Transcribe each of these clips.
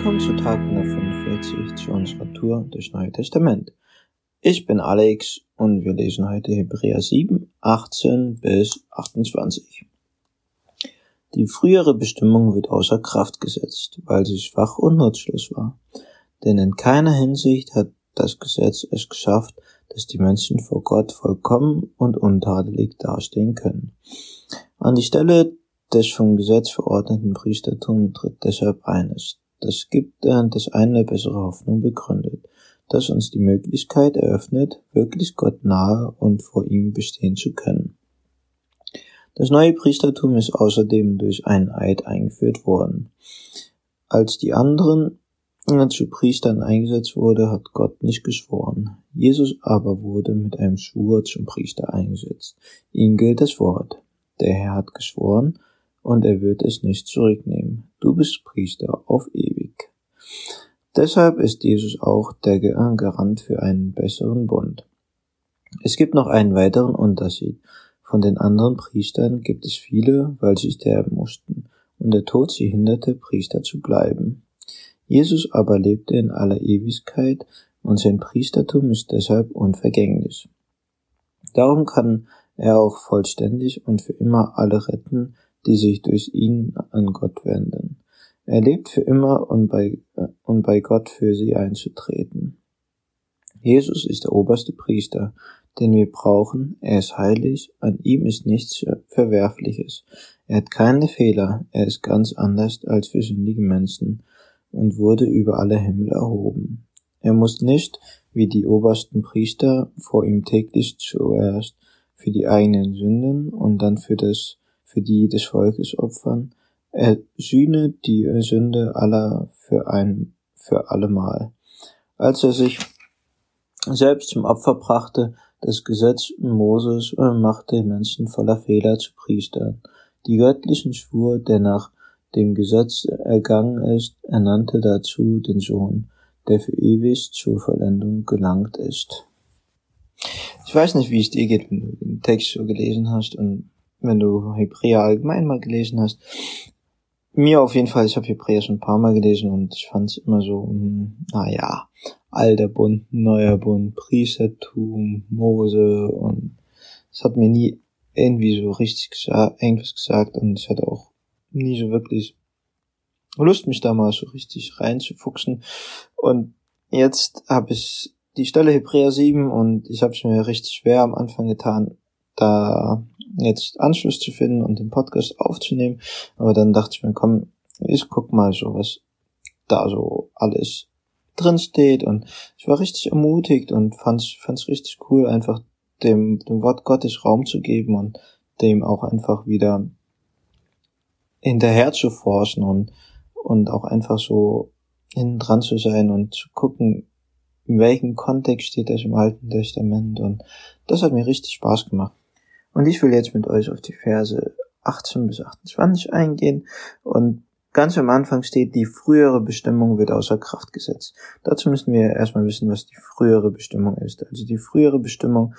Willkommen zu Tag 145 zu unserer Tour durchs Neue Testament. Ich bin Alex und wir lesen heute Hebräer 7, 18 bis 28. Die frühere Bestimmung wird außer Kraft gesetzt, weil sie schwach und nutzlos war. Denn in keiner Hinsicht hat das Gesetz es geschafft, dass die Menschen vor Gott vollkommen und untadelig dastehen können. An die Stelle des vom Gesetz verordneten Priestertums tritt deshalb eines. Das gibt äh, das eine bessere Hoffnung begründet, das uns die Möglichkeit eröffnet, wirklich Gott nahe und vor ihm bestehen zu können. Das neue Priestertum ist außerdem durch einen Eid eingeführt worden. Als die anderen zu Priestern eingesetzt wurde, hat Gott nicht geschworen. Jesus aber wurde mit einem Schwur zum Priester eingesetzt. Ihm gilt das Wort. Der Herr hat geschworen, und er wird es nicht zurücknehmen. Du bist Priester auf ewig. Deshalb ist Jesus auch der Garant für einen besseren Bund. Es gibt noch einen weiteren Unterschied. Von den anderen Priestern gibt es viele, weil sie sterben mussten, und der Tod sie hinderte, Priester zu bleiben. Jesus aber lebte in aller Ewigkeit, und sein Priestertum ist deshalb unvergänglich. Darum kann er auch vollständig und für immer alle retten, die sich durch ihn an Gott wenden. Er lebt für immer und bei, und bei Gott für sie einzutreten. Jesus ist der oberste Priester, den wir brauchen. Er ist heilig, an ihm ist nichts Verwerfliches. Er hat keine Fehler, er ist ganz anders als für sündige Menschen und wurde über alle Himmel erhoben. Er muss nicht, wie die obersten Priester, vor ihm täglich zuerst für die eigenen Sünden und dann für das für die des Volkes opfern. Er sühne die Sünde aller für ein für allemal. Als er sich selbst zum Opfer brachte, das Gesetz Moses äh, machte Menschen voller Fehler zu Priestern. Die göttlichen Schwur, der nach dem Gesetz ergangen ist, ernannte dazu den Sohn, der für ewig zur Vollendung gelangt ist. Ich weiß nicht, wie es dir geht, wenn du den Text so gelesen hast und wenn du Hebräer allgemein mal gelesen hast. Mir auf jeden Fall, ich habe Hebräer schon ein paar Mal gelesen und ich fand es immer so, hm, naja, alter Bund, neuer Bund, Priestertum, Mose und es hat mir nie irgendwie so richtig gesagt, irgendwas gesagt und ich hatte auch nie so wirklich Lust, mich da mal so richtig reinzufuchsen. Und jetzt habe ich die Stelle Hebräer 7 und ich habe es mir richtig schwer am Anfang getan, da jetzt Anschluss zu finden und den Podcast aufzunehmen. Aber dann dachte ich mir, komm, ich guck mal so, was da so alles drin steht. Und ich war richtig ermutigt und fand's, fand's richtig cool, einfach dem, dem Wort Gottes Raum zu geben und dem auch einfach wieder hinterher zu forschen und, und auch einfach so hinten dran zu sein und zu gucken, in welchem Kontext steht das im Alten Testament. Und das hat mir richtig Spaß gemacht. Und ich will jetzt mit euch auf die Verse 18 bis 28 eingehen und ganz am Anfang steht, die frühere Bestimmung wird außer Kraft gesetzt. Dazu müssen wir erstmal wissen, was die frühere Bestimmung ist. Also die frühere Bestimmung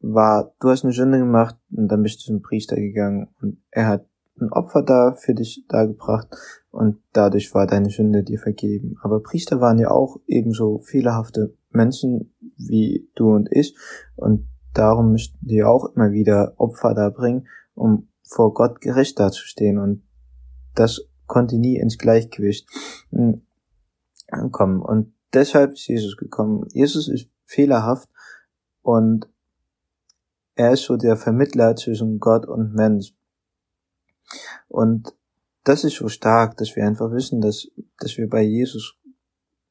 war, du hast eine Sünde gemacht und dann bist du zum Priester gegangen und er hat ein Opfer da für dich dargebracht und dadurch war deine Sünde dir vergeben. Aber Priester waren ja auch ebenso fehlerhafte Menschen wie du und ich und darum müssten die auch immer wieder Opfer da bringen, um vor Gott gerecht dazustehen und das konnte nie ins Gleichgewicht hm, kommen und deshalb ist Jesus gekommen. Jesus ist fehlerhaft und er ist so der Vermittler zwischen Gott und Mensch. Und das ist so stark, dass wir einfach wissen, dass, dass wir bei Jesus,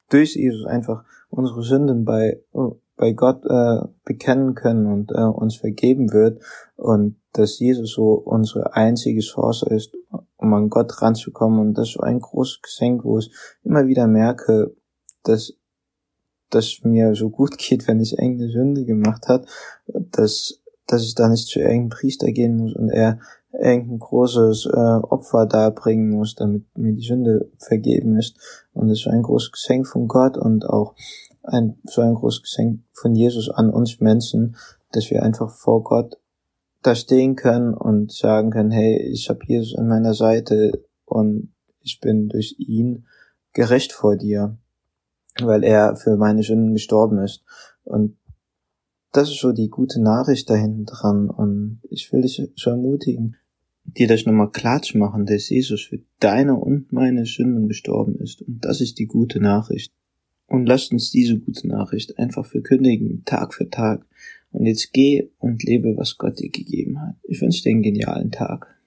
durch Jesus einfach unsere Sünden bei, bei Gott äh, bekennen können und äh, uns vergeben wird und dass Jesus so unsere einzige Chance ist, um an Gott ranzukommen und das ist so ein großes Geschenk, wo ich immer wieder merke, dass dass mir so gut geht, wenn ich irgendeine Sünde gemacht hat, dass dass ich da nicht zu irgendeinem Priester gehen muss und er irgendein großes äh, Opfer darbringen muss, damit mir die Sünde vergeben ist. Und das ist ein großes Geschenk von Gott und auch ein, so ein großes Geschenk von Jesus an uns Menschen, dass wir einfach vor Gott da stehen können und sagen können, hey, ich habe Jesus an meiner Seite und ich bin durch ihn gerecht vor dir, weil er für meine Sünden gestorben ist. Und das ist so die gute Nachricht dahinten dran. Und ich will dich schon ermutigen, dir das nochmal klar zu machen, dass Jesus für deine und meine Sünden gestorben ist. Und das ist die gute Nachricht. Und lasst uns diese gute Nachricht einfach verkündigen, Tag für Tag. Und jetzt geh und lebe, was Gott dir gegeben hat. Ich wünsche dir einen genialen Tag.